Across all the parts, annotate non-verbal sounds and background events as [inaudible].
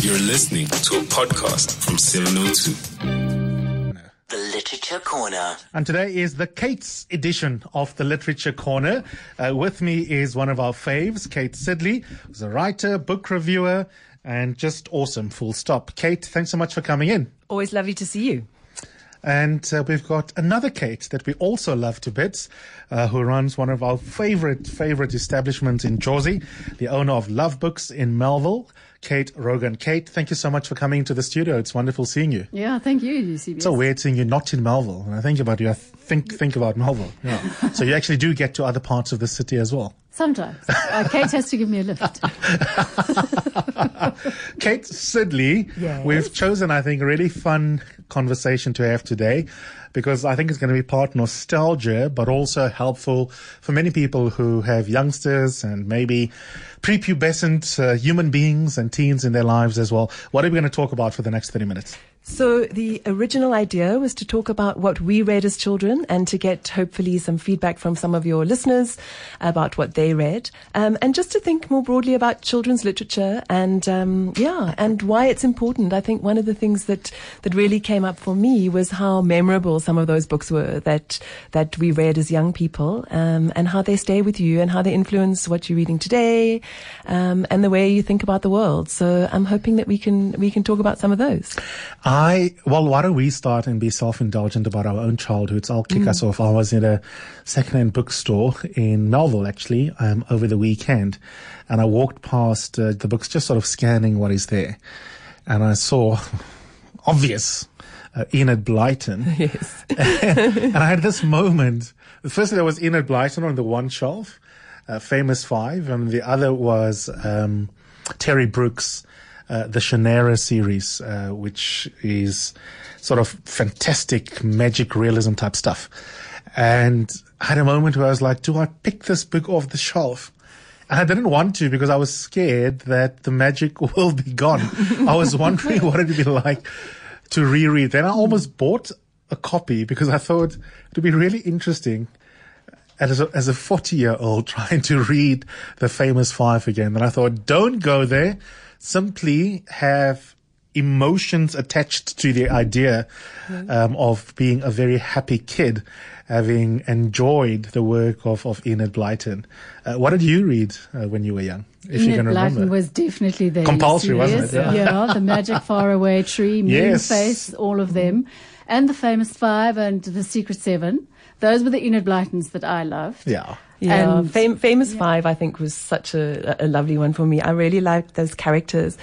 You're listening to a podcast from 702. The Literature Corner. And today is the Kate's edition of the Literature Corner. Uh, with me is one of our faves, Kate Sidley, who's a writer, book reviewer, and just awesome, full stop. Kate, thanks so much for coming in. Always lovely to see you. And uh, we've got another Kate that we also love to bits, uh, who runs one of our favorite, favorite establishments in Jozi, the owner of Love Books in Melville, Kate Rogan. Kate, thank you so much for coming to the studio. It's wonderful seeing you. Yeah, thank you, Eusebius. It's so weird seeing you not in Melville. When I think about you, I think think about Melville. Yeah. [laughs] so you actually do get to other parts of the city as well. Sometimes. Uh, Kate has to give me a lift. [laughs] Kate Sidley, Yes. we've chosen, I think, a really fun conversation to have today because I think it's going to be part nostalgia, but also helpful for many people who have youngsters and maybe prepubescent uh, human beings and teens in their lives as well. What are we going to talk about for the next 30 minutes? So the original idea was to talk about what we read as children and to get hopefully some feedback from some of your listeners about what they read, um, and just to think more broadly about children's literature and um, yeah, and why it's important. I think one of the things that that really came up for me was how memorable some of those books were that that we read as young people, um, and how they stay with you and how they influence what you're reading today, um, and the way you think about the world. So I'm hoping that we can we can talk about some of those. I, well, why don't we start and be self-indulgent about our own childhoods? I'll kick us off. I was in a second-hand bookstore in Melville, actually, um, over the weekend. And I walked past uh, the books, just sort of scanning what is there. And I saw [laughs] obvious uh, Enid Blyton. [laughs] Yes. [laughs] and I had this moment. Firstly, there was Enid Blyton on the one shelf, uh, Famous Five, and the other was um, Terry Brooks, uh, the Shannara series, uh, which is sort of fantastic magic realism type stuff. And I had a moment where I was like, do I pick this book off the shelf? And I didn't want to because I was scared that the magic [laughs] will be gone. I was wondering what it'd be like to reread. Then I almost bought a copy because I thought it'd be really interesting as a, as a 40 year old [laughs] trying to read the famous five again. And I thought, don't go there. Simply have emotions attached to the idea um, of being a very happy kid, having enjoyed the work of, of Enid Blyton. Uh, what did you read uh, when you were young? If you Enid can remember. Blyton was definitely there. Compulsory, wasn't it? Yeah. Yeah. the Magic [laughs] Faraway Tree, Yes. Moonface, all of them. And the Famous Five and the Secret Seven. Those were the Enid Blytons that I loved. yeah. Yeah, And- um, Fam- Famous Five, I think, was such a, a lovely one for me. I really liked those characters.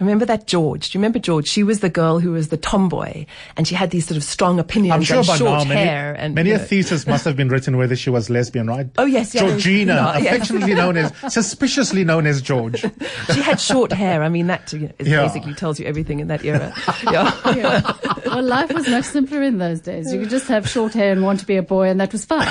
I remember that George. Do you remember George? She was the girl who was the tomboy, and she had these sort of strong opinions I'm sure and by short now many, hair. And many you a thesis must have been written whether she was lesbian, right? [laughs] Oh, yes, yeah. Georgina, No, [laughs] yeah. affectionately known as, suspiciously known as George. [laughs] she had short hair. I mean, that you know, is Yeah. basically tells you everything in that era. yeah. Yeah. well, life was much simpler in those days. You could just have short hair and want to be a boy, and that was fine.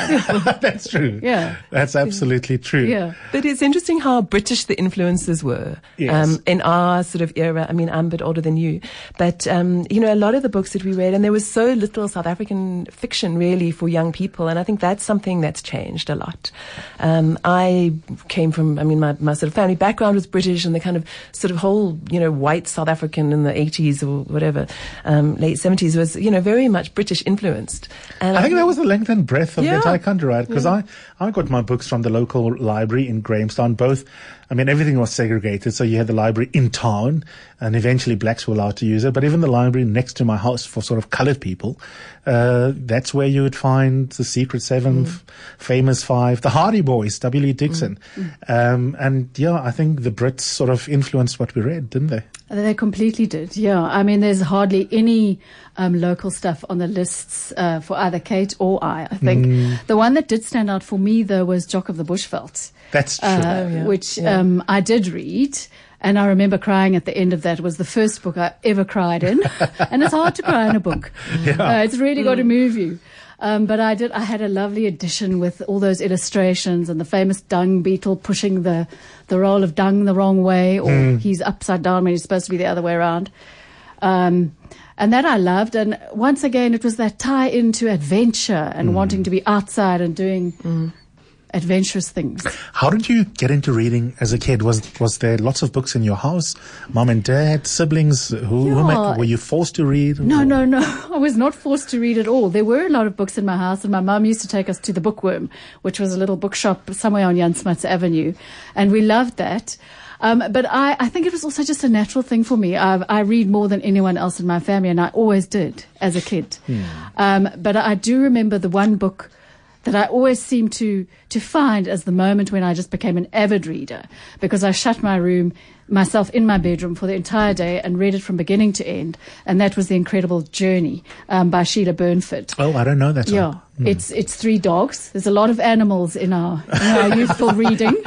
That's true. Yeah. That's absolutely true. Yeah. But it's interesting how British the influences were Yes. um, in our sort of era. I mean, I'm a bit older than you, but um, you know, a lot of the books that we read, and there was so little South African fiction really for young people, and I think that's something that's changed a lot. Um, I came from, I mean, my, my sort of family background was British, and the kind of sort of whole, you know, white South African in the 80s or whatever, um, late 70s was, you know, very much British influenced. And I think that was the length and breadth of the Yeah. entire country, right? Because I, I got my books from the local library in Grahamstown. Both, I mean, everything was segregated. So you had the library in town, and eventually blacks were allowed to use it. But even the library next to my house for sort of colored people, uh, that's where you would find the Secret Seven, Mm. Famous Five, the Hardy Boys, W. Lee Dixon. Um, and yeah, I think the Brits sort of influenced what we read, didn't they? They completely did, yeah. I mean, there's hardly any um, local stuff on the lists uh, for either Kate or I. I think the one that did stand out for me, though, was Jock of the Bushveld, That's true. uh, yeah. which Yeah. um, I did read. And I remember crying at the end of that. It was the first book I ever cried in. [laughs] and it's hard to cry in a book. Uh, it's really got to move you. Um, but I did. I had a lovely edition with all those illustrations and the famous dung beetle pushing the the roll of dung the wrong way, or he's upside down when he's supposed to be the other way around. Um, and that I loved. And once again, it was that tie into adventure and wanting to be outside and doing adventurous things. How did you get into reading as a kid? Was was there lots of books in your house? Mom and dad, siblings? Who, who ma- were you forced to read? No, no, no. [laughs] I was not forced to read at all. There were a lot of books in my house, and my mum used to take us to the Bookworm, which was a little bookshop somewhere on Jan Smuts Avenue, and we loved that. Um, but I, I think it was also just a natural thing for me. I, I read more than anyone else in my family, and I always did as a kid. Um, but I do remember the one book that I always seem to to find as the moment when I just became an avid reader because I shut my room myself in my bedroom for the entire day and read it from beginning to end, and that was the Incredible Journey um, by Sheila Burnford. Oh, I don't know that. Yeah, one. it's it's three dogs. There's a lot of animals in our in our youthful reading. [laughs]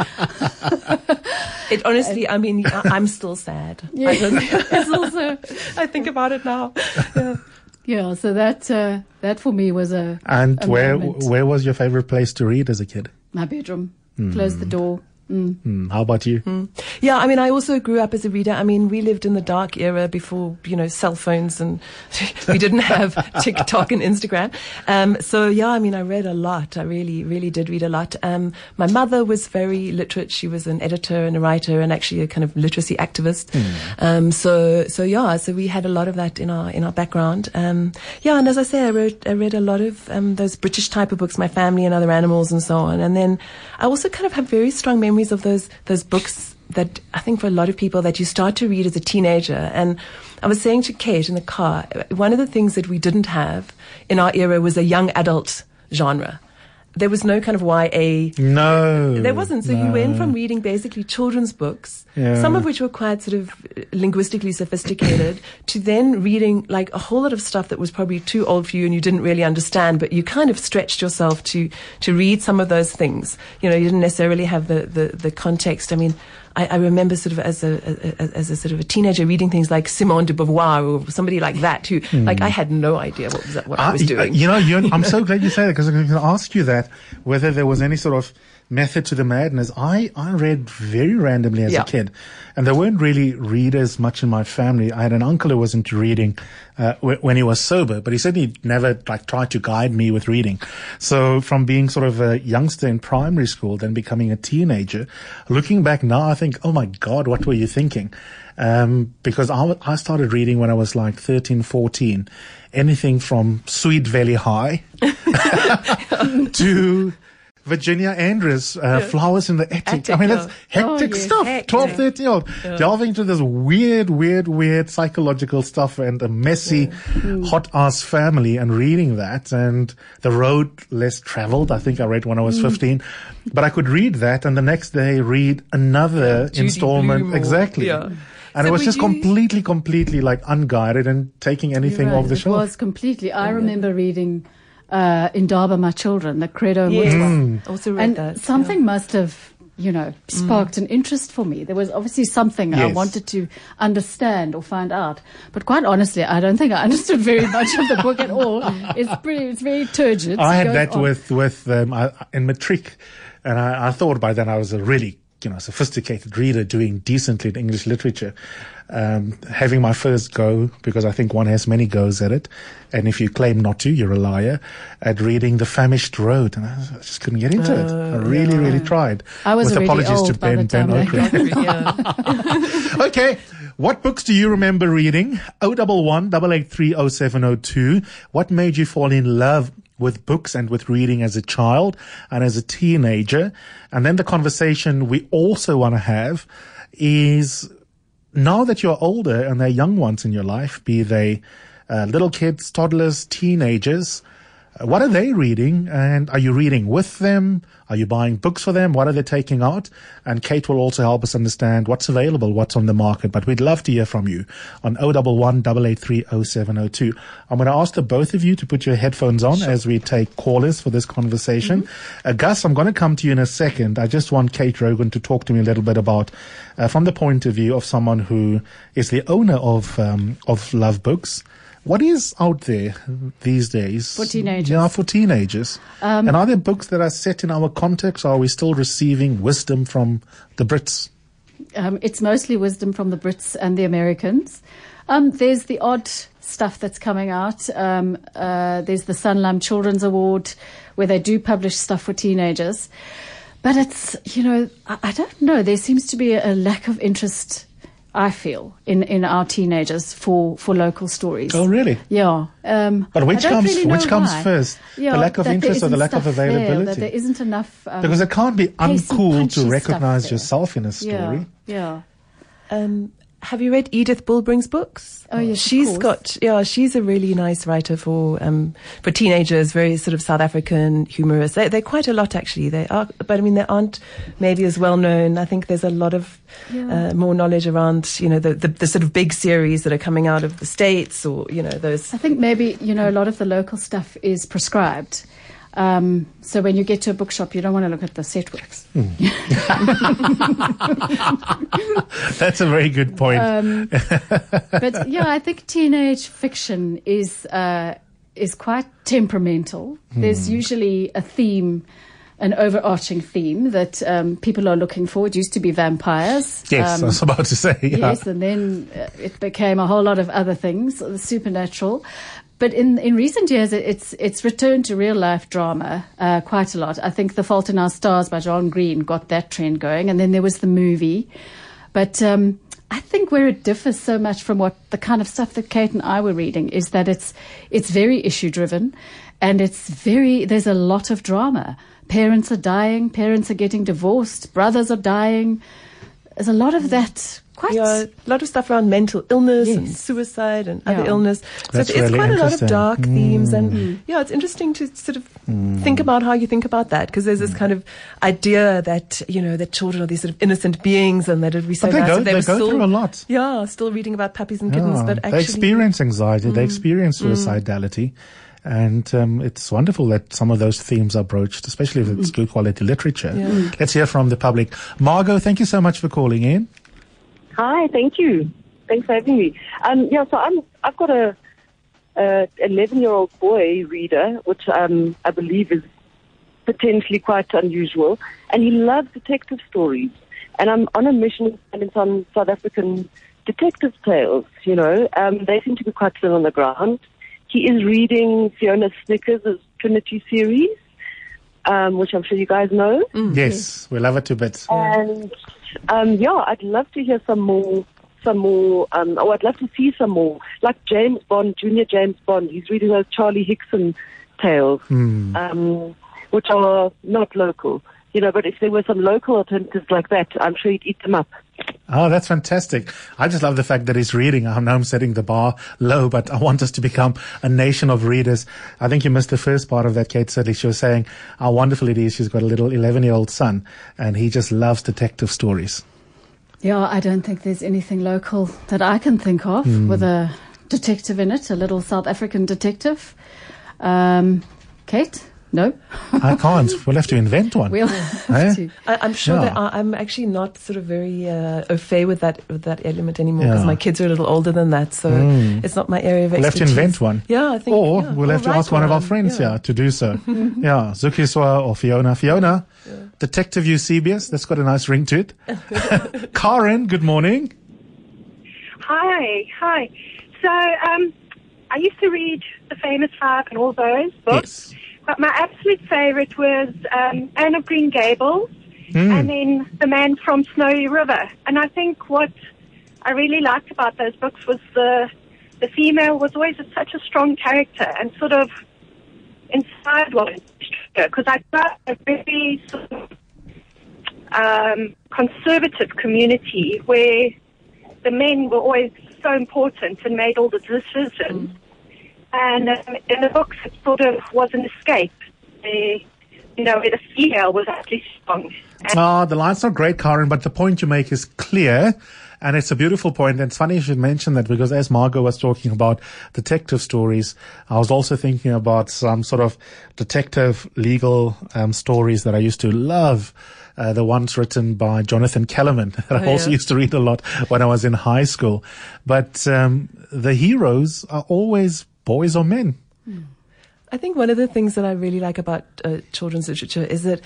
It honestly, I mean, I- I'm still sad. [laughs] I, [laughs] It's also I think about it now. Yeah. Yeah. So that uh, that for me was a And a where moment. where was your favorite place to read as a kid? my bedroom. Close the door. Hmm, how about you? Yeah, I mean, I also grew up as a reader. I mean, we lived in the dark era before, you know, cell phones and [laughs] we didn't have [laughs] TikTok and Instagram. Um, so yeah, I mean, I read a lot. I really, really did read a lot. Um, my mother was very literate. She was an editor and a writer and actually a kind of literacy activist. Um, so, so yeah, so we had a lot of that in our, in our background. Um, yeah, and as I say, I wrote, I read a lot of, um, those British type of books, My Family and Other Animals and so on. And then I also kind of have very strong memories of those, those books that I think for a lot of people that you start to read as a teenager. And I was saying to Kate in the car, one of the things that we didn't have in our era was a young adult genre. There was no kind of YA No, there wasn't. So you went from reading basically children's books, Yeah. some of which were quite sort of uh, linguistically sophisticated, [coughs] to then reading like a whole lot of stuff that was probably too old for you and you didn't really understand, but you kind of stretched yourself to, to read some of those things. You know, you didn't necessarily have the, the, the context. I mean, I, I remember sort of as a, a, a- as a sort of a teenager reading things like Simone de Beauvoir or somebody like that who, like I had no idea what was, what I was Ah, doing. You know, you I'm so [laughs] glad you say that because I'm going to ask you that whether there was any sort of method to the madness. I, I read very randomly as Yeah. a kid, and there weren't really readers much in my family. I had an uncle who was into reading uh, w- when he was sober, but he said he never like tried to guide me with reading. So from being sort of a youngster in primary school, then becoming a teenager, looking back now, I think, oh my God, what were you thinking? Um, because I, w- I started reading when I was like 13, 14. Anything from Sweet Valley High [laughs] [laughs] to Virginia Andrews, uh, Flowers in the Attic. Attic, I mean, yeah. that's hectic Oh, yes. stuff. Hectic. 12, 13 year old. Delving into this weird, weird, weird psychological stuff and a messy, hot ass family and reading that and the road less traveled. I think I read when I was 15, but I could read that and the next day read another Judy installment. Exactly. yeah. And So it was just you- completely, completely like unguided and taking anything You're off right, the it shelf. was completely. I remember reading uh, Indaba, my children, the Credo Yes. Mutwa. Mm. Also read and that. yeah. something must have you know sparked an interest for me there was obviously something i wanted to understand or find out but quite honestly i don't think i understood very much of the book at all [laughs] it's pretty it's very turgid I had goes that on. with with um, I, in matric, and I, I thought by then I was a really you know sophisticated reader doing decently in English literature. Um, having my first go because I think one has many goes at it, and if you claim not to, you're a liar. At reading The Famished Road, and I just couldn't get into it. I really, really tried. I was with already apologies to old by Ben Ben that Okri. [laughs] [laughs] okay. What books do you remember reading? 011 883 0702. What made you fall in love with books and with reading as a child and as a teenager? And then the conversation we also want to have is now that you're older and there are young ones in your life, be they uh, little kids, toddlers, teenagers, what are they reading? And are you reading with them? Are you buying books for them? What are they taking out? And Kate will also help us understand what's available, what's on the market. But we'd love to hear from you on 011 883 0702. I'm going to ask the both of you to put your headphones on as we take callers for this conversation. Uh, Gus, I'm going to come to you in a second. I just want Kate Rogan to talk to me a little bit about, uh, from the point of view of someone who is the owner of, um, of Love Books. What is out there these days? For teenagers. Yeah, for teenagers. Um, and are there books that are set in our context, or are we still receiving wisdom from the Brits? um, it's mostly wisdom from the brits and the americans um, there's the odd stuff that's coming out um, uh, there's the Sanlam children's award where they do publish stuff for teenagers but it's you know I, I don't know. There seems to be a, a lack of interest. I feel in, in our teenagers for, for local stories. Oh, really? Yeah. Um, But which comes really which comes why. first? Yeah, the lack of interest or the lack of stuff there, availability? that there isn't enough. Um, because it can't be uncool to recognize yourself in a story. Yeah. Yeah. Um, have you read Edyth Bulbring's books? Oh, yes, she's got yeah, she's a really nice writer for um, for teenagers. Very sort of South African, humorous. They, they're quite a lot actually. They are, but I mean they aren't maybe as well known. I think there's a lot of Yeah. uh, more knowledge around you know the, the the sort of big series that are coming out of the states or you know those. I think maybe you know a lot of the local stuff is prescribed. Um, so when you get to a bookshop, you don't want to look at the set works. [laughs] That's a very good point. Um, but yeah, I think teenage fiction is uh, is quite temperamental. There's usually a theme, an overarching theme that um, people are looking for. It used to be vampires. yes, Um, I was about to say. Yeah. Yes, and then uh, it became a whole lot of other things, the supernatural. But in, in recent years, it's it's returned to real life drama uh, quite a lot. I think The Fault in Our Stars by John Green got that trend going, and then there was the movie. But um, I think where it differs so much from what the kind of stuff that Kate and I were reading is that it's it's very issue driven, and it's very there's a lot of drama. Parents are dying, parents are getting divorced, brothers are dying. There's a lot of that. Quite Yeah, a lot of stuff around mental illness and suicide and other Yeah. illness. So That's it's, it's really quite a lot of interesting. dark mm. themes, Mm. and yeah, it's interesting to sort of mm. think about how you think about that because there's this mm. kind of idea that you know that children are these sort of innocent beings and that it'd be so But they nice go- if they, they were go still through a lot. Yeah, still reading about puppies and kittens, Yeah, but actually they experience anxiety, they experience suicidality. And um, it's wonderful that some of those themes are broached, especially if it's good quality literature. Yeah. Let's hear from the public. Margot, thank you so much for calling in. Hi, thank you. Thanks for having me. Um, yeah, so I'm I've got a a 11 year old boy reader, which um, I believe is potentially quite unusual, and he loves detective stories. And I'm on a mission finding some South African detective tales. You know, um, they seem to be quite thin on the ground. He is reading Fiona Snyckers' Trinity series, um, which I'm sure you guys know. Yes, we love it to bits. And um, yeah, I'd love to hear some more, some more. Um, or I'd love to see some more, like James Bond, Junior James Bond. He's reading those Charlie Higson tales, um, which are not local, you know. But if there were some local alternatives like that, I'm sure he'd eat them up. Oh, that's fantastic. I just love the fact that he's reading. I know I'm setting the bar low, but I want us to become a nation of readers. I think you missed the first part of that, Kate Sidley. She was saying how wonderful it is. She's got a little 11 year old son and he just loves detective stories. Yeah, I don't think there's anything local that I can think of with a detective in it, a little South African detective. Um, Kate? No? I can't. We'll have to invent one. We'll Eh? have to. I, I'm sure Yeah. that I, I'm actually not sort of very uh, au fait with that with that element anymore because Yeah. my kids are a little older than that, so it's not my area of expertise. We'll have to invent one. Yeah, I think. Or yeah, we'll have to ask one of our friends yeah. here to do so. [laughs] yeah, Zukiswa or Fiona. Fiona, Detective Eusebius, that's got a nice ring to it. [laughs] Karen, good morning. Hi, hi. So, um, I used to read The Famous Five and all those books, Yes. But my absolute favorite was um, Anne of Green Gables and then The Man from Snowy River. And I think what I really liked about those books was the the female was always a, such a strong character and sort of inspired one because I grew up in a very sort of, um, conservative community where the men were always so important and made all the decisions. And um, in the books, it sort of was an escape. The, you know, the female was actually strong. And Ah, the line's not great, Karen, but the point you make is clear. And it's a beautiful point. And it's funny you should mention that because as Margot was talking about detective stories, I was also thinking about some sort of detective legal um, stories that I used to love. Uh, the ones written by Jonathan Kellerman [laughs] that I Oh, also yeah. used to read a lot when I was in high school. But um, the heroes are always boys or men. I think one of the things that I really like about uh, children's literature is that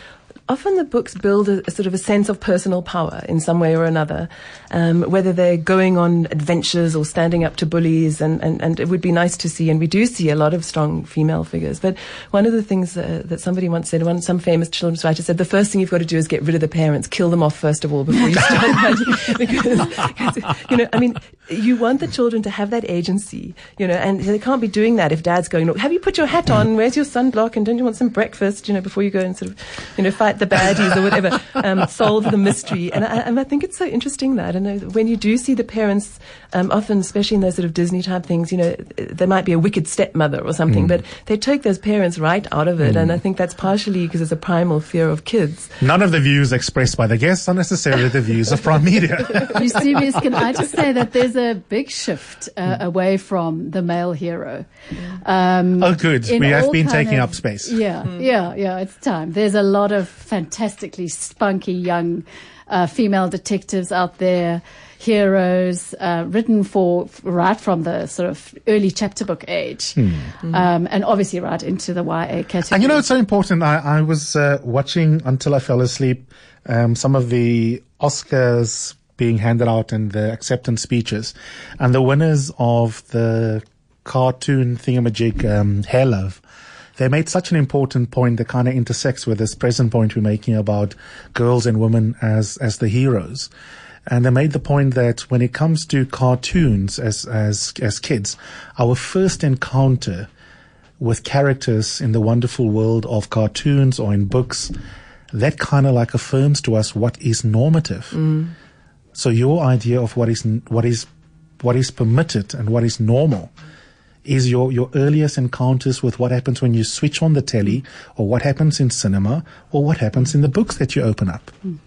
often the books build a, a sort of a sense of personal power in some way or another, um, whether they're going on adventures or standing up to bullies, and, and, and it would be nice to see, and we do see a lot of strong female figures. But one of the things uh, that somebody once said, one some famous children's writer said, the first thing you've got to do is get rid of the parents, kill them off first of all before you start [laughs] writing, because you know, I mean, you want the children to have that agency, you know, and they can't be doing that if dad's going, have you put your hat on? Where's your sunblock? And don't you want some breakfast, you know, before you go and sort of, you know, fight the baddies or whatever, um, solve the mystery. And I, and I think it's so interesting that, and uh, when you do see the parents, um, often, especially in those sort of Disney type things, you know, there might be a wicked stepmother or something, mm. but they take those parents right out of it. Mm. And I think that's partially because it's a primal fear of kids. None of the views expressed by the guests are necessarily the views of Prime Media. [laughs] you serious? Can I just say that there's a big shift uh, mm. away from the male hero? Um, oh, good. We have been taking of, up space. Yeah, mm. yeah, yeah. It's time. There's a lot of fantastically spunky young uh, female detectives out there heroes uh, written for right from the sort of early chapter book age, hmm. um, and obviously right into the YA category. And you know, it's so important. I, I was uh, watching until I fell asleep um, some of the Oscars being handed out and the acceptance speeches, and the winners of the cartoon thingamajig um, Hair Love they made such an important point that kind of intersects with this present point we're making about girls and women as as the heroes. And they made the point that when it comes to cartoons as, as, as kids, our first encounter with characters in the wonderful world of cartoons or in books, that kind of like affirms to us what is normative. Mm. So your idea of what is, what is, what is permitted and what is normal is your, your earliest encounters with what happens when you switch on the telly or what happens in cinema or what happens in the books that you open up. Mm.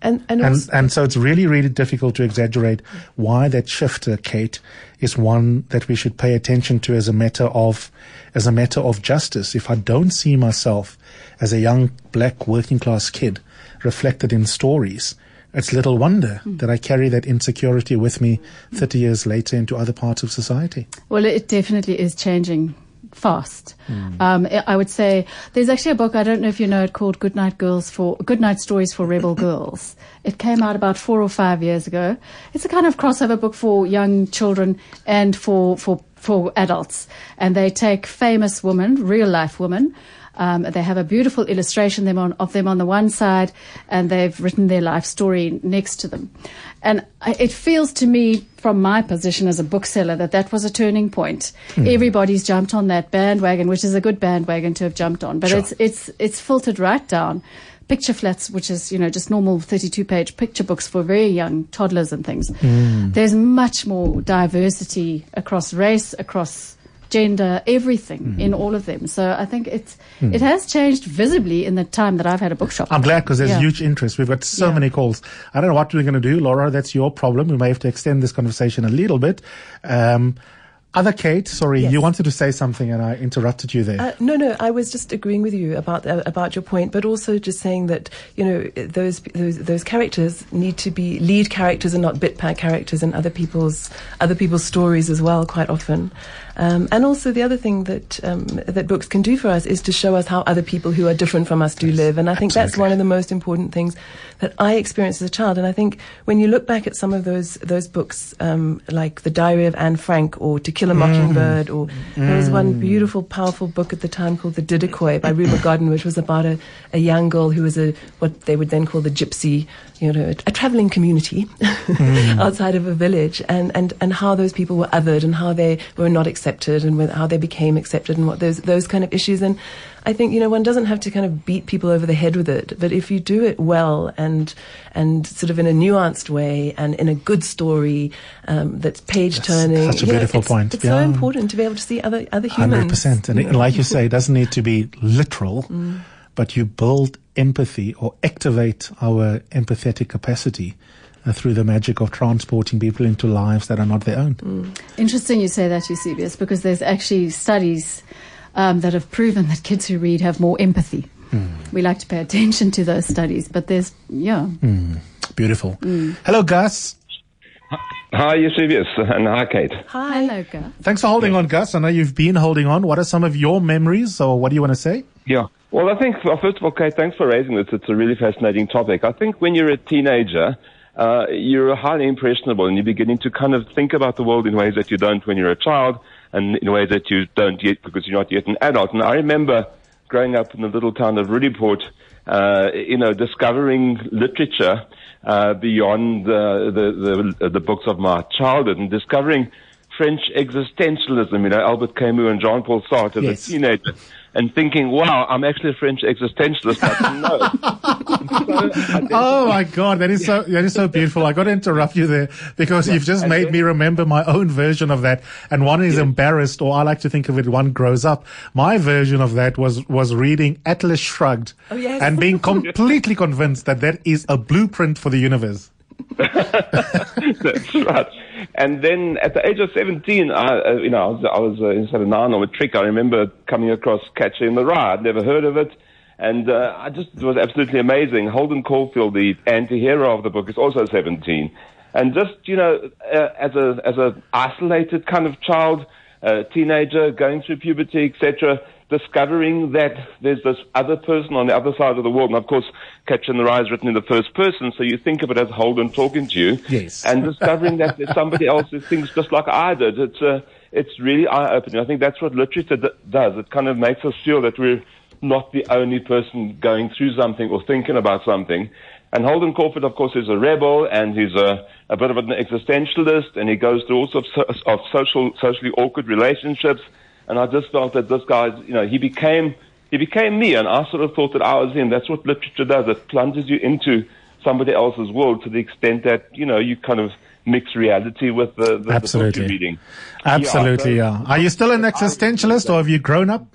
And and, and, and, so it's really, really difficult to exaggerate why that shift, Kate, is one that we should pay attention to as a matter of, as a matter of justice. If I don't see myself as a young black working class kid reflected in stories, it's little wonder mm. that I carry that insecurity with me 30 years later into other parts of society. Well, it definitely is changing fast. Mm. Um, I would say there's actually a book I don't know if you know it called Goodnight Girls for Goodnight Stories for Rebel [coughs] Girls. It came out about four or five years ago. It's a kind of crossover book for young children and for for for adults, and they take famous women, real life women. Um, they have a beautiful illustration them on, of them on the one side, and they've written their life story next to them. And it feels to me, from my position as a bookseller, that that was a turning point. Mm. Everybody's jumped on that bandwagon, which is a good bandwagon to have jumped on, but sure. it's it's it's filtered right down. Picture flats, which is you know just normal 32 page picture books for very young toddlers and things. Mm. There's much more diversity across race, across gender, everything mm. in all of them. So I think it's mm. it has changed visibly in the time that I've had a bookshop. I'm glad because there's yeah. huge interest. We've got so yeah. many calls. I don't know what we're going to do, Laura. That's your problem. We may have to extend this conversation a little bit. Um, other Kate, sorry, yes. you wanted to say something and I interrupted you there. Uh, no, no, I was just agreeing with you about uh, about your point, but also just saying that you know those those those characters need to be lead characters and not bit part characters in other people's other people's stories as well. Quite often, um, and also the other thing that um, that books can do for us is to show us how other people who are different from us do live, and I think Absolutely. that's one of the most important things that I experienced as a child. And I think when you look back at some of those those books, um, like The Diary of Anne Frank or To Kill a Mockingbird, mm. or mm. there was one mm. beautiful, powerful book at the time called The Diddakoi by Rumer Godden, which was about a, a young girl who was a what they would then call the gypsy, you know, a, a traveling community mm. [laughs] outside of a village, and, and, and how those people were othered and how they were not accepted and how they became accepted and what those those kind of issues. And I think you know one doesn't have to kind of beat people over the head with it, but if you do it well and and sort of in a nuanced way and in a good story um, that's page turning, such a beautiful know, it's, point. It's yeah. so important to be able to see other other humans. Hundred percent, and it, like you say, it doesn't need to be literal, mm. But you build empathy or activate our empathetic capacity uh, through the magic of transporting people into lives that are not their own. Mm. Interesting you say that, Eusebius, because there's actually studies um, that have proven that kids who read have more empathy. Mm. We like to pay attention to those studies, but there's, yeah. Mm. Beautiful. Mm. Hello, Gus. Hi, Eusebius, and hi, Kate. Hi. Hello, Gus. Thanks for holding on, Gus. I know you've been holding on. What are some of your memories, or what do you want to say? Yeah. Well, I think, well, first of all, Kate, thanks for raising this. It's a really fascinating topic. I think when you're a teenager, uh, you're highly impressionable and you're beginning to kind of think about the world in ways that you don't when you're a child and in ways that you don't yet because you're not yet an adult. And I remember growing up in the little town of Roodepoort, uh, you know, discovering literature uh, beyond the, the, the, the books of my childhood and discovering French existentialism, you know, Albert Camus and Jean-Paul Sartre as Yes. a teenager and thinking, wow, I'm actually a French existentialist. I didn't. So Oh my God, that is so that is so beautiful. I got to interrupt you there because you've just and made then- me remember my own version of that. And one is embarrassed, or I like to think of it. One grows up. My version of that was was reading Atlas Shrugged, Oh, yes. and being [laughs] completely convinced that that is a blueprint for the universe. [laughs] That's right. And then at the age of 17, I, uh, you know, I was, I was uh, in nine or a trick. I remember coming across Catcher in the Rye. I'd never heard of it. And uh, I just it was absolutely amazing. Holden Caulfield, the anti-hero of the book, is also 17. And just, you know, uh, as a as a isolated kind of child, uh, teenager, going through puberty, etc., discovering that there's this other person on the other side of the world. And of course, Catcher in the Rye is written in the first person, so you think of it as Holden talking to you. Yes. And discovering that there's somebody [laughs] else who thinks just like I did. It's uh, it's really eye-opening. I think that's what literature d- does. It kind of makes us feel that we're not the only person going through something or thinking about something. And Holden Caulfield, of course, is a rebel and he's a, a bit of an existentialist and he goes through all sorts of, of social, socially awkward relationships. And I just felt that this guy, you know, he became, he became me and I sort of thought that I was him. That's what literature does. It plunges you into somebody else's world to the extent that, you know, you kind of mix reality with the, the, the Absolutely. you're reading. Absolutely, Yeah, yeah. Are you still an existentialist, or have you grown up? [laughs]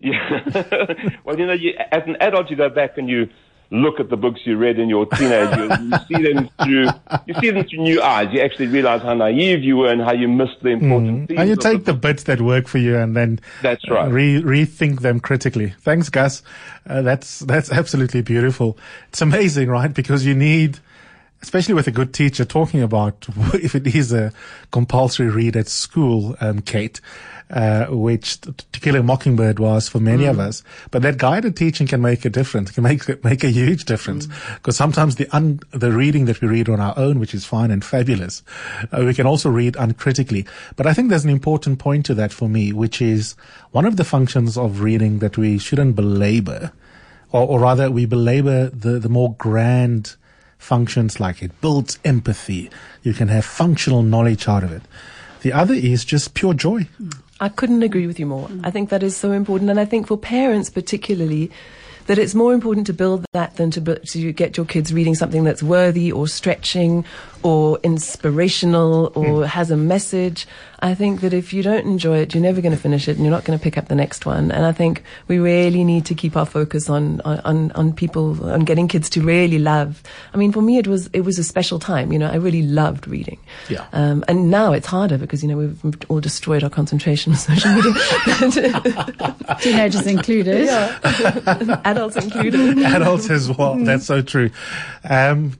Yeah. [laughs] well, you know, you, as an adult, you go back and you look at the books you read in your teenage years. You see them [laughs] through, you see them through new eyes. You actually realize how naive you were and how you missed the important things. And you take the book. bits that work for you and then That's right. re- rethink them critically. Thanks, Gus. Uh, that's that's absolutely beautiful. It's amazing, right? Because you need, especially with a good teacher, talking about [laughs] if it is a compulsory read at school, um, Kate. Uh, which To Kill a Mockingbird was for many Mm. of us, but that guided teaching can make a difference. Can make [laughs] make a huge difference Mm. because sometimes the un, the reading that we read on our own, which is fine and fabulous, uh, we can also read uncritically. But I think there's an important point to that for me, which is one of the functions of reading that we shouldn't belabor, or, or rather, we belabor the the more grand functions like it builds empathy. You can have functional knowledge out of it. The other is just pure joy. I couldn't agree with you more. Mm. I think that is so important, and I think for parents particularly, that it's more important to build that than to bu- to get your kids reading something that's worthy or stretching or inspirational or has a message. I think that if you don't enjoy it, you're never going to finish it, and you're not going to pick up the next one. And I think we really need to keep our focus on on on, on people on getting kids to really love. I mean, for me, it was it was a special time. You know, I really loved reading. Yeah. Um, and now it's harder because you know we've all destroyed our concentration on [laughs] social media. [laughs] [laughs] Teenagers included. Adults included. [laughs] adults as well. That's so true. Um,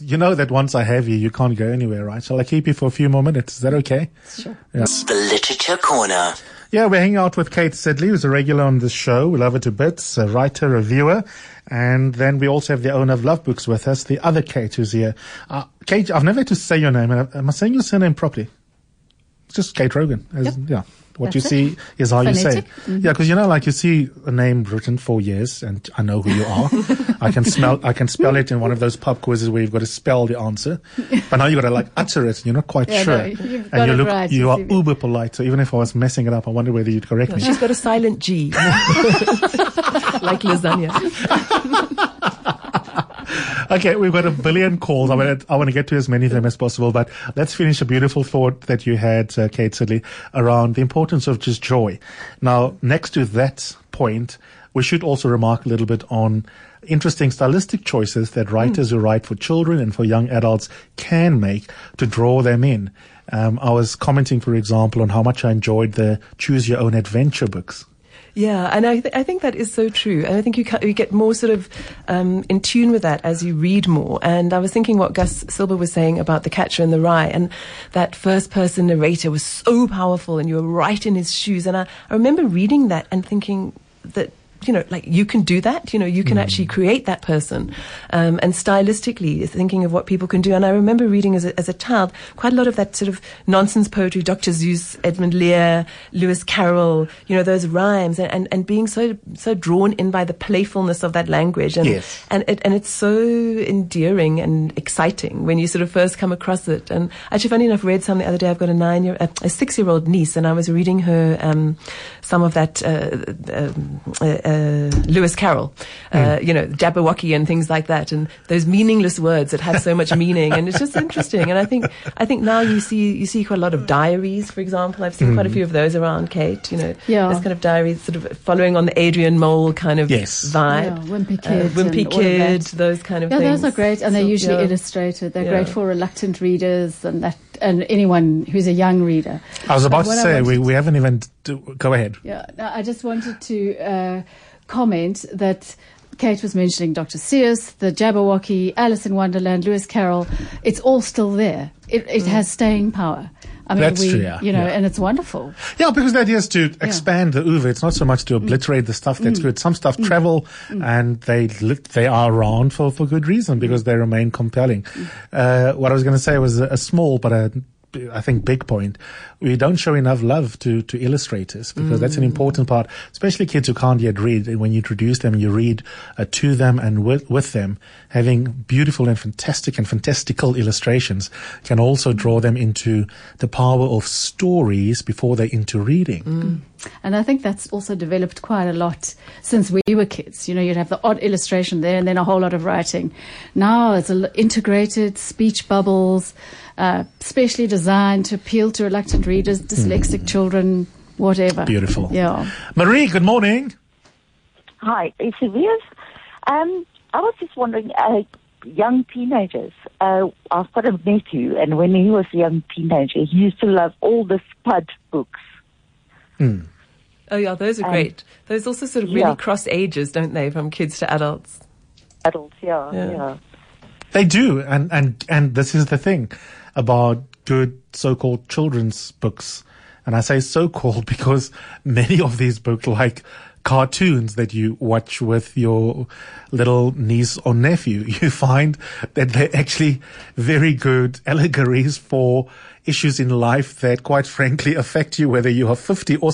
you know that once I have you, you can't go anywhere, right? Shall I keep you for a few more minutes? Is that okay? Sure. The Literature Corner. Yeah, we're hanging out with Kate Sidley, who's a regular on the show. We love her to bits, a writer, reviewer. And then we also have the owner of Love Books with us, the other Kate who's here. Uh, Kate, I've never had to say your name. Am I saying your surname properly? It's just Kate Rogan. As, Yeah. What That's you it. see is how you say it. Mm-hmm. Yeah, because you know, like you see a name written for years, and I know who you are. [laughs] I can smell, I can spell it in one of those pub quizzes where you've got to spell the answer, [laughs] but now you've got to like utter it, and you're not quite Yeah, sure. no, you've got and you look, right, you are you uber polite. So even if I was messing it up, I wonder whether you'd correct me. She's got a silent G, [laughs] like lasagna. Okay, we've got a billion calls. I want to, I want to get to as many of them as possible, but let's finish a beautiful thought that you had, uh, Kate Sidley, around the importance of just joy. Now, next to that point, we should also remark a little bit on interesting stylistic choices that writers who write for children and for young adults can make to draw them in. Um, I was commenting, for example, on how much I enjoyed the choose your own adventure books. Yeah, and I, th- I think that is so true. And I think you, ca- you get more sort of um, in tune with that as you read more. And I was thinking what Gus Silber was saying about The Catcher in the Rye, and that first person narrator was so powerful, and you were right in his shoes. And I, I remember reading that and thinking that you know, like you can do that. You know, you can Mm. actually create that person. Um, and stylistically, thinking of what people can do. And I remember reading as a, as a child quite a lot of that sort of nonsense poetry, Dr. Seuss, Edmund Lear, Lewis Carroll, you know, those rhymes and, and, and being so, so drawn in by the playfulness of that language. And, Yes. and it, and it's so endearing and exciting when you sort of first come across it. And actually, funny enough, read some the other day. I've got a nine year, a, a six year old niece, and I was reading her um, some of that uh, um, uh, uh, Lewis Carroll, uh, you know, Jabberwocky and things like that, and those meaningless words that have so much meaning. And it's just [laughs] interesting. And I think I think now you see you see quite a lot of diaries, for example. I've seen quite a few of those around, Kate. You know, Yeah. those kind of diaries, sort of following on the Adrian Mole kind of Yes. vibe. Yeah, Wimpy Uh, Kid Wimpy and all of Kid, those kind of Yeah, things. those are great, and they're usually yeah. illustrated. They're Yeah. great for reluctant readers and that, and anyone who's a young reader. I was about to say, we, we haven't even. Do, go ahead. Yeah, I just wanted to uh, comment that Kate was mentioning Dr. Seuss, the Jabberwocky, Alice in Wonderland, Lewis Carroll. It's all still there. It, it has staying power. I mean, That's we, true, yeah, you know, yeah. and it's wonderful. Yeah, because the idea is to expand the oeuvre. It's not so much to mm. obliterate the stuff that's mm. good. Some stuff mm. travel and they li- they are around for, for good reason because they remain compelling. Uh, what I was going to say was a, a small but a I think big point. We don't show enough love to, to illustrators because that's an important part, especially kids who can't yet read. When you introduce them, you read uh, to them and with, with them, having beautiful and fantastic and fantastical illustrations can also draw them into the power of stories before they're into reading. And I think that's also developed quite a lot since we were kids. You know, you'd have the odd illustration there and then a whole lot of writing. Now it's a l- integrated speech bubbles, uh, specially designed to appeal to reluctant readers, dyslexic children, whatever. Beautiful. Yeah. Marie, good morning. Hi, it's Viv. Um, I was just wondering, uh, young teenagers. Uh, I've got a nephew, and when he was a young teenager, he used to love all the Spud books. Oh yeah, those are Um, great. Those also sort of really yeah. cross ages, don't they, from kids to adults? Adults, yeah, Yeah. yeah. They do, and and and this is the thing about good so-called children's books, and I say so-called [laughs] because many of these books, like cartoons that you watch with your little niece or nephew, [laughs] you find that they're actually very good allegories for issues in life that, quite frankly, affect you whether you are fifty or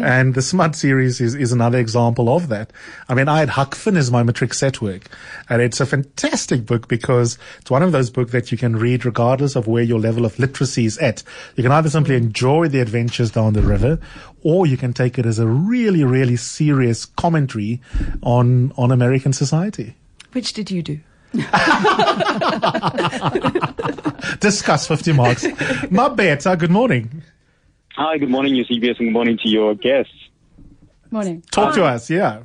And the Spud series is, is another example of that. I mean, I had Huck Finn as my matric set work, and it's a fantastic book because it's one of those books that you can read regardless of where your level of literacy is at. You can either simply enjoy the adventures down the river, or you can take it as a really, really serious commentary on, on American society. Which did you do? [laughs] Discuss 50 marks. my Mabeta, good morning. Hi, good morning, Eusebius, and good morning to your guests. Morning. Talk to us, yeah.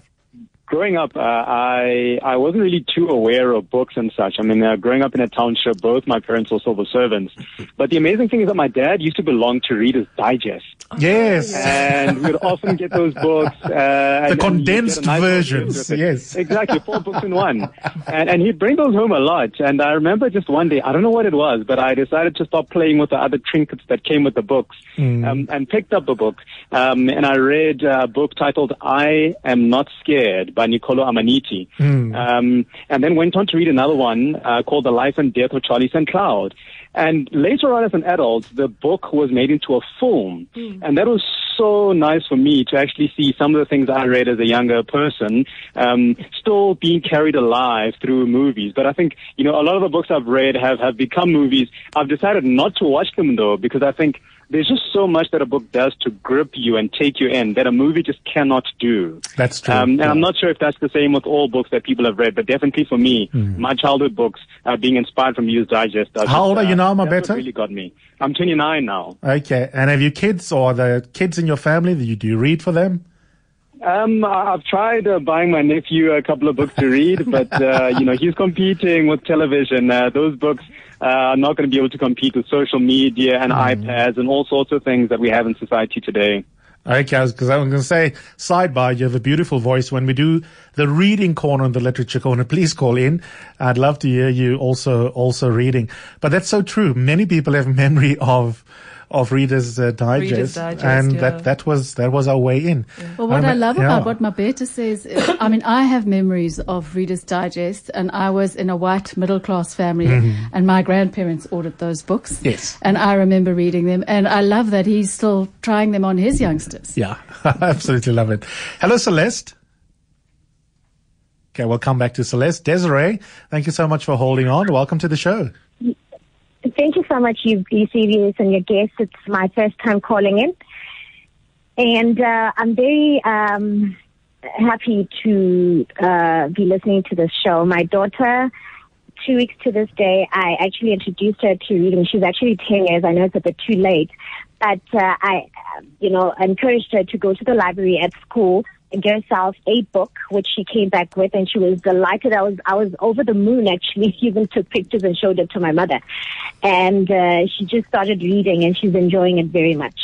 Growing up, uh, I I wasn't really too aware of books and such. I mean, uh, growing up in a township, both my parents were civil servants. [laughs] But the amazing thing is that my dad used to belong to Reader's Digest, Yes. and we'd often get those [laughs] books. Uh, and- and condensed get a nice versions, gift with it. yes. exactly, four books in one. [laughs] And and he'd bring those home a lot. And I remember just one day, I don't know what it was, but I decided to stop playing with the other trinkets that came with the books, um, and picked up a book. Um, and I read a book titled "I Am Not Scared" by Niccolo Ammaniti. Um, and then went on to read another one uh, called "The Life and Death of Charlie St. Cloud." And later on, as an adult, the book was made into a film, and that was so nice for me to actually see some of the things I read as a younger person um, still being carried alive through movies. But I think you know a lot of the books I've read have have become movies. I've decided not to watch them though because I think there's just so much that a book does to grip you and take you in that a movie just cannot do. That's true. Um, and yeah. I'm not sure if that's the same with all books that people have read, but definitely for me, my childhood books uh, being inspired from Youth Digest. How just, old are you uh, now, Mabeta? what really got me. I'm 29 now. Okay. And have you kids or the kids in your family that you do you read for them? Um, I've tried uh, buying my nephew a couple of books to read, [laughs] but uh, you know he's competing with television. Uh, those books uh, are not going to be able to compete with social media and iPads and all sorts of things that we have in society today. Okay, because I was going to say, sidebar, you have a beautiful voice. When we do the reading corner on the literature corner, [laughs] please call in. I'd love to hear you also, also reading. But that's so true. Many people have memory of, of Reader's uh, Digest, Reader's Digest, and yeah. that, that was, that was our way in. Well, what Um, I love yeah. about what Mabeta says, is, I mean, I have memories of Reader's Digest, and I was in a white middle class family, and my grandparents ordered those books. Yes. And I remember reading them, and I love that he's still trying them on his youngsters. Yeah, [laughs] I absolutely love it. Hello, Celeste. Okay, we'll come back to Celeste. Desiree, thank you so much for holding on. Welcome to the show. Thank you so much, Eusebius and your guests. It's my first time calling in. And uh, I'm very um, happy to uh, be listening to this show. My daughter, two weeks to this day, I actually introduced her to reading. She's actually 10 years. I know it's a bit too late. But uh, I, you know, encouraged her to go to the library at school and get herself a book, which she came back with, and she was delighted. I was, I was over the moon actually. [laughs] Even took pictures and showed it to my mother, and uh, she just started reading, and she's enjoying it very much.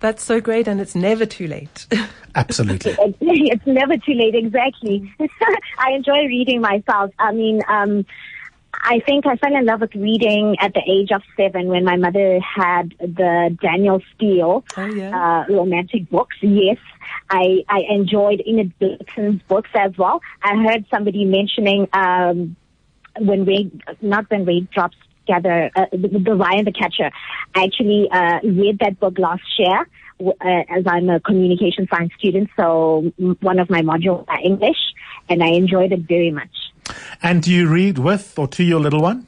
That's so great, and it's never too late. [laughs] Absolutely. It's, [laughs] it's never too late, exactly. I enjoy reading myself. I mean, um, I think I fell in love with reading at the age of seven when my mother had the Danielle Steel Oh, yeah. uh, romantic books. Yes, I, I enjoyed Enid Blyton's books as well. I heard somebody mentioning um, when rain, not when raindrops gather, uh, the, the Ryan the Catcher. I actually uh, read that book last year. Uh, as I'm a communication science student, so one of my modules are English, and I enjoyed it very much. And do you read with or to your little one?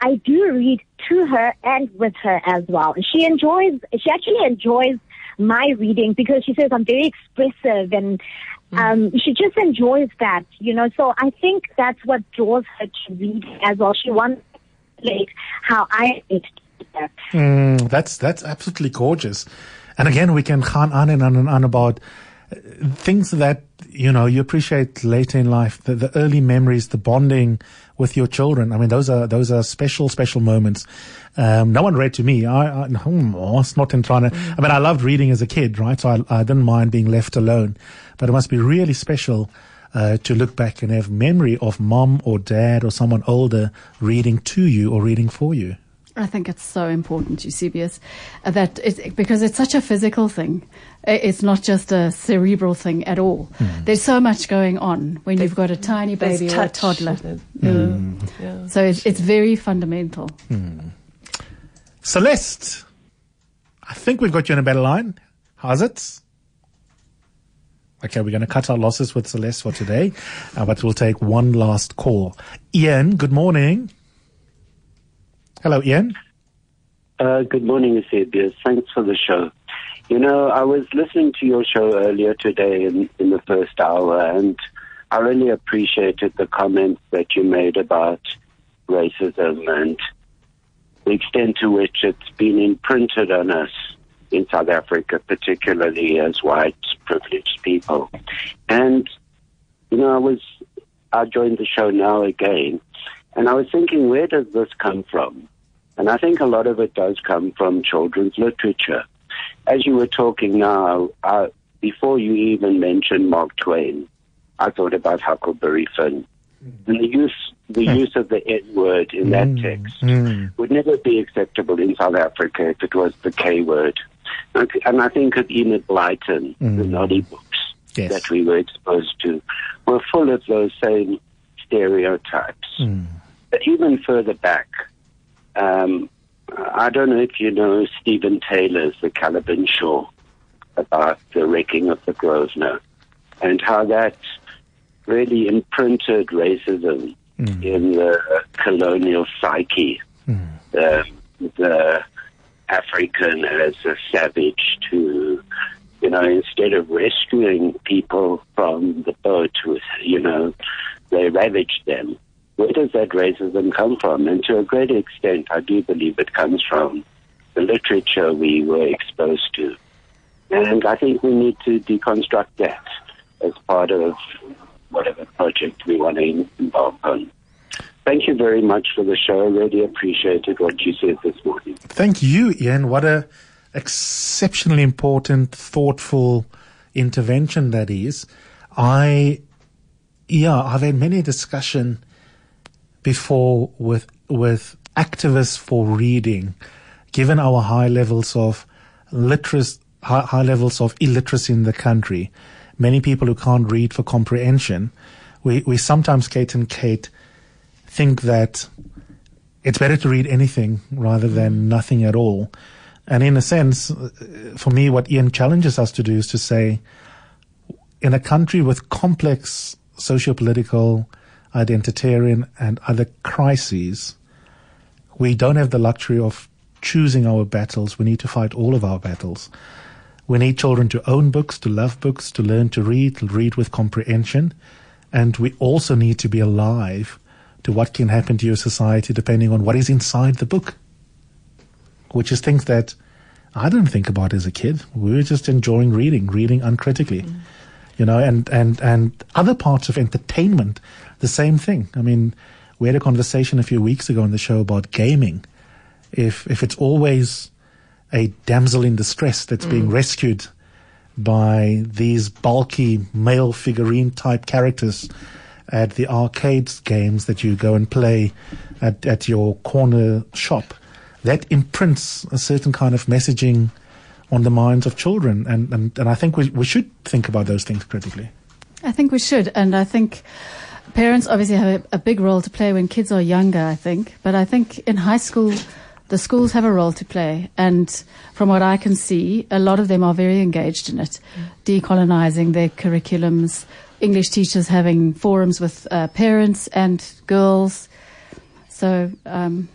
I do read to her and with her as well. She enjoys, she actually enjoys my reading because she says I'm very expressive and um, she just enjoys that, you know. So I think that's what draws her to reading as well. She wants to relate how I read. Mm, that's that's absolutely gorgeous. And again, we can gaan on and on and on about things that you know you appreciate later in life, the, the early memories, the bonding with your children. I mean, those are those are special, special moments. Um, no one read to me. I, was not in trying to. I mean, I loved reading as a kid, right? So I, I didn't mind being left alone. But it must be really special. Uh, to look back and have memory of mom or dad or someone older reading to you or reading for you. I think it's so important, Eusebius, uh, that it's, because it's such a physical thing. It's not just a cerebral thing at all. There's so much going on when you've got a tiny There's baby or a touch. toddler. Yeah. Yeah. So it's, it's very fundamental. Celeste, I think we've got you in a better line. How's it? Okay, we're going to cut our losses with Celeste for today, uh, but we'll take one last call. Ian, good morning. Hello, Ian. Uh, good morning, Eusebius. Thanks for the show. You know, I was listening to your show earlier today in, in the first hour, and I really appreciated the comments that you made about racism and the extent to which it's been imprinted on us in South Africa, particularly as white privileged people. And, you know, I was, I joined the show now again, and I was thinking, where does this come from? And I think a lot of it does come from children's literature. As you were talking now, uh, before you even mentioned Mark Twain, I thought about Huckleberry Finn. Mm. And the use, the hmm. use of the N word in that hmm. text hmm. would never be acceptable in South Africa if it was the K word. And and I think of Enid Blyton, the naughty books Yes. that we were exposed to, were full of those same stereotypes. But even further back, um, I don't know if you know Stephen Taylor's The Caliban Shore about the wrecking of the Grosvenor and how that really imprinted racism in the colonial psyche. The, the African as a savage to, you know, instead of rescuing people from the boat, with, you know, they ravaged them. Where does that racism come from? And to a great extent, I do believe it comes from the literature we were exposed to. And I think we need to deconstruct that as part of whatever project we want to embark on. Thank you very much for the show. I really appreciated what you said this morning. Thank you, Ian. What a exceptionally important, thoughtful intervention that is, I, yeah, I've had many discussion before with with activists for reading, given our high levels of literacy, high, high levels of illiteracy in the country, many people who can't read for comprehension, we, we sometimes, Kate and Kate, think that it's better to read anything rather than mm. nothing at all. And in a sense, for me, what Ian challenges us to do is to say, in a country with complex socio-political, identitarian, and other crises, we don't have the luxury of choosing our battles. We need to fight all of our battles. We need children to own books, to love books, to learn to read, to read with comprehension. And we also need to be alive to what can happen to your society depending on what is inside the book, which is things that I didn't think about as a kid. We were just enjoying reading, reading uncritically. Mm. You know, and, and, and other parts of entertainment, the same thing. I mean, we had a conversation a few weeks ago on the show about gaming. If if it's always a damsel in distress that's mm. being rescued by these bulky male figurine type characters at the arcades games that you go and play at, at your corner shop, that imprints a certain kind of messaging on the minds of children. And, and, and I think we, we should think about those things critically. I think we should. And I think parents obviously have a, a, big role to play when kids are younger, I think. But I think in high school, the schools have a role to play. And from what I can see, a lot of them are very engaged in it, mm. decolonizing their curriculums, English teachers having forums with uh, parents and girls. So um,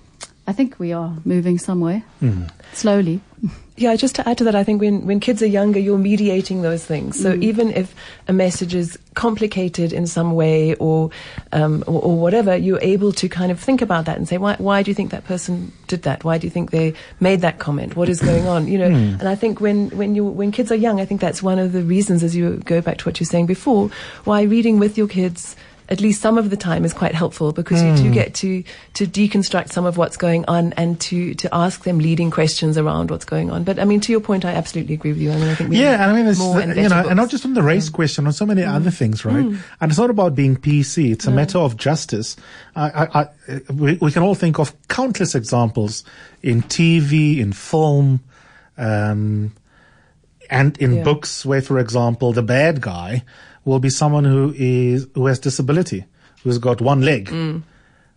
I think we are moving somewhere mm. slowly. [laughs] Yeah, just to add to that, I think when, when kids are younger, you're mediating those things. So mm. even if a message is complicated in some way or, um, or, or whatever, you're able to kind of think about that and say, why why do you think that person did that? Why do you think they made that comment? What is going on? You know, mm. and I think when when you when kids are young, I think that's one of the reasons, as you go back to what you're saying before, why reading with your kids at least some of the time is quite helpful because mm. you do hmm. get to to deconstruct some of what's going on and to to ask them leading questions around what's going on. But I mean, to your point, I absolutely agree with you. I mean, I think yeah, and I mean, it's and you know, books. and not just on the race question, on so many mm. other things, right? Mm. And it's not about being PC; it's a matter of justice. I, I, I, we, we can all think of countless examples in TV, in film. Um, and in yeah. books where, for example, the bad guy will be someone who is who has disability, who's got one leg. Mm.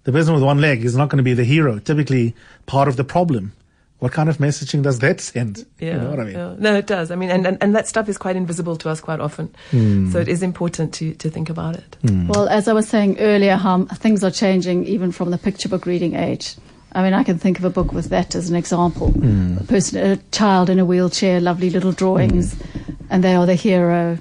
The person with one leg is not going to be the hero. Typically, part of the problem. What kind of messaging does that send? Yeah, you know what I mean? Yeah. No, it does. I mean, and, and, and that stuff is quite invisible to us quite often. Mm. So it is important to, to think about it. Mm. Well, as I was saying earlier, how things are changing even from the picture book reading age. I mean, I can think of a book with that as an example. Mm. A person, a child in a wheelchair, lovely little drawings, mm. and they are the hero.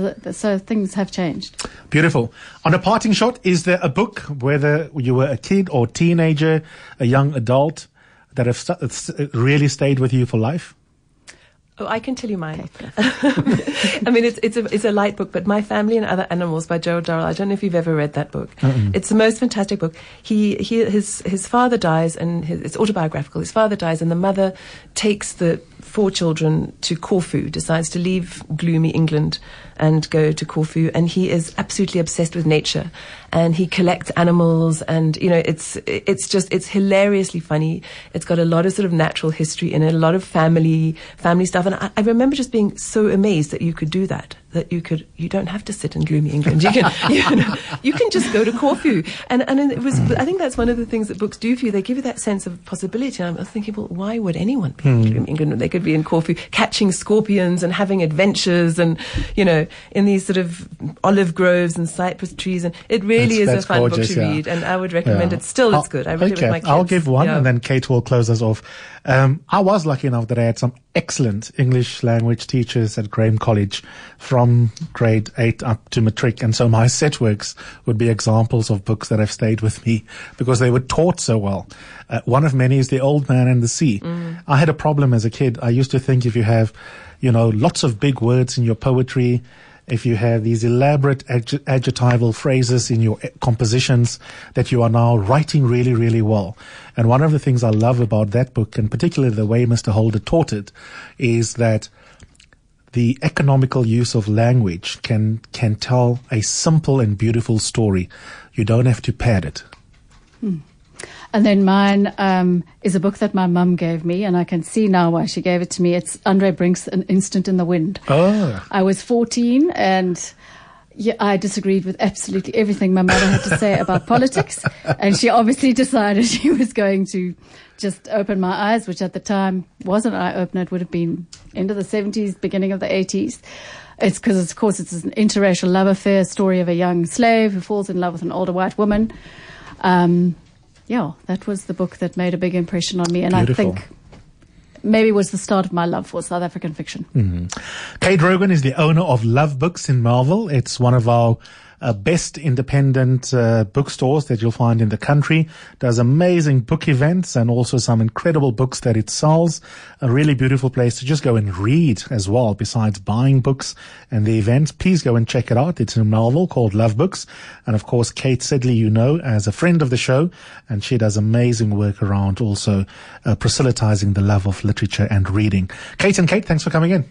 So, so, things have changed. Beautiful. On a parting shot, is there a book, whether you were a kid or teenager, a young adult, that have st- uh, really stayed with you for life? Oh, I can tell you mine. Okay. [laughs] I mean, it's it's a it's a light book, but My Family and Other Animals by Gerald Durrell. I don't know if you've ever read that book. Mm-mm. It's the most fantastic book. He he his his father dies, and his, it's autobiographical. His father dies, and the mother takes the four children to Corfu. Decides to leave gloomy England and go to Corfu, and he is absolutely obsessed with nature and he collects animals and you know it's it's just it's hilariously funny it's got a lot of sort of natural history in it a lot of family family stuff and I, I remember just being so amazed that you could do that that you could you don't have to sit in gloomy England. You can [laughs] you, know, you can just go to Corfu, and and it was. I think that's one of the things that books do for you. They give you that sense of possibility. And I'm thinking, well, why would anyone be in hmm. gloomy England they could be in Corfu, catching scorpions and having adventures, and you know, in these sort of olive groves and cypress trees, and it really that's, is that's a fun gorgeous, book to yeah. read, and I would recommend yeah. it. Still, it's good. I read okay. it with my kids. I'll give one, yeah. and then Kate will close us off. Um, I was lucky enough that I had some excellent English language teachers at Graeme College from grade 8 up to matric. And so my set works would be examples of books that have stayed with me because they were taught so well. Uh, one of many is The Old Man and the Sea. Mm. I had a problem as a kid. I used to think if you have, you know, lots of big words in your poetry, if you have these elaborate adj- adjectival phrases in your e- compositions that you are now writing really, really well. And one of the things I love about that book, and particularly the way Mr. Holder taught it, is that the economical use of language can can tell a simple and beautiful story. You don't have to pad it. Hmm. And then mine um, is a book that my mum gave me, and I can see now why she gave it to me. It's Andre Brink's An Instant in the Wind. Oh. I was 14 and yeah, I disagreed with absolutely everything my mother had to say about politics. [laughs] And she obviously decided she was going to just open my eyes, which at the time wasn't eye opener. It would have been end of the 70s, beginning of the 80s. It's because, of course, it's an interracial love affair story of a young slave who falls in love with an older white woman. Um, yeah, that was the book that made a big impression on me. And Beautiful. I think maybe was the start of my love for South African fiction. Mhm. Kate Rogan is the owner of Love Books in Melville. It's one of our uh, best independent uh, bookstores that you'll find in the country. Does amazing book events and also some incredible books that it sells. A really beautiful place to just go and read as well, besides buying books and the events. Please go and check it out. It's a novel called Love Books. And of course, Kate Sidley, you know, as a friend of the show, and she does amazing work around also uh, proselytizing the love of literature and reading. Kate and Kate, thanks for coming in.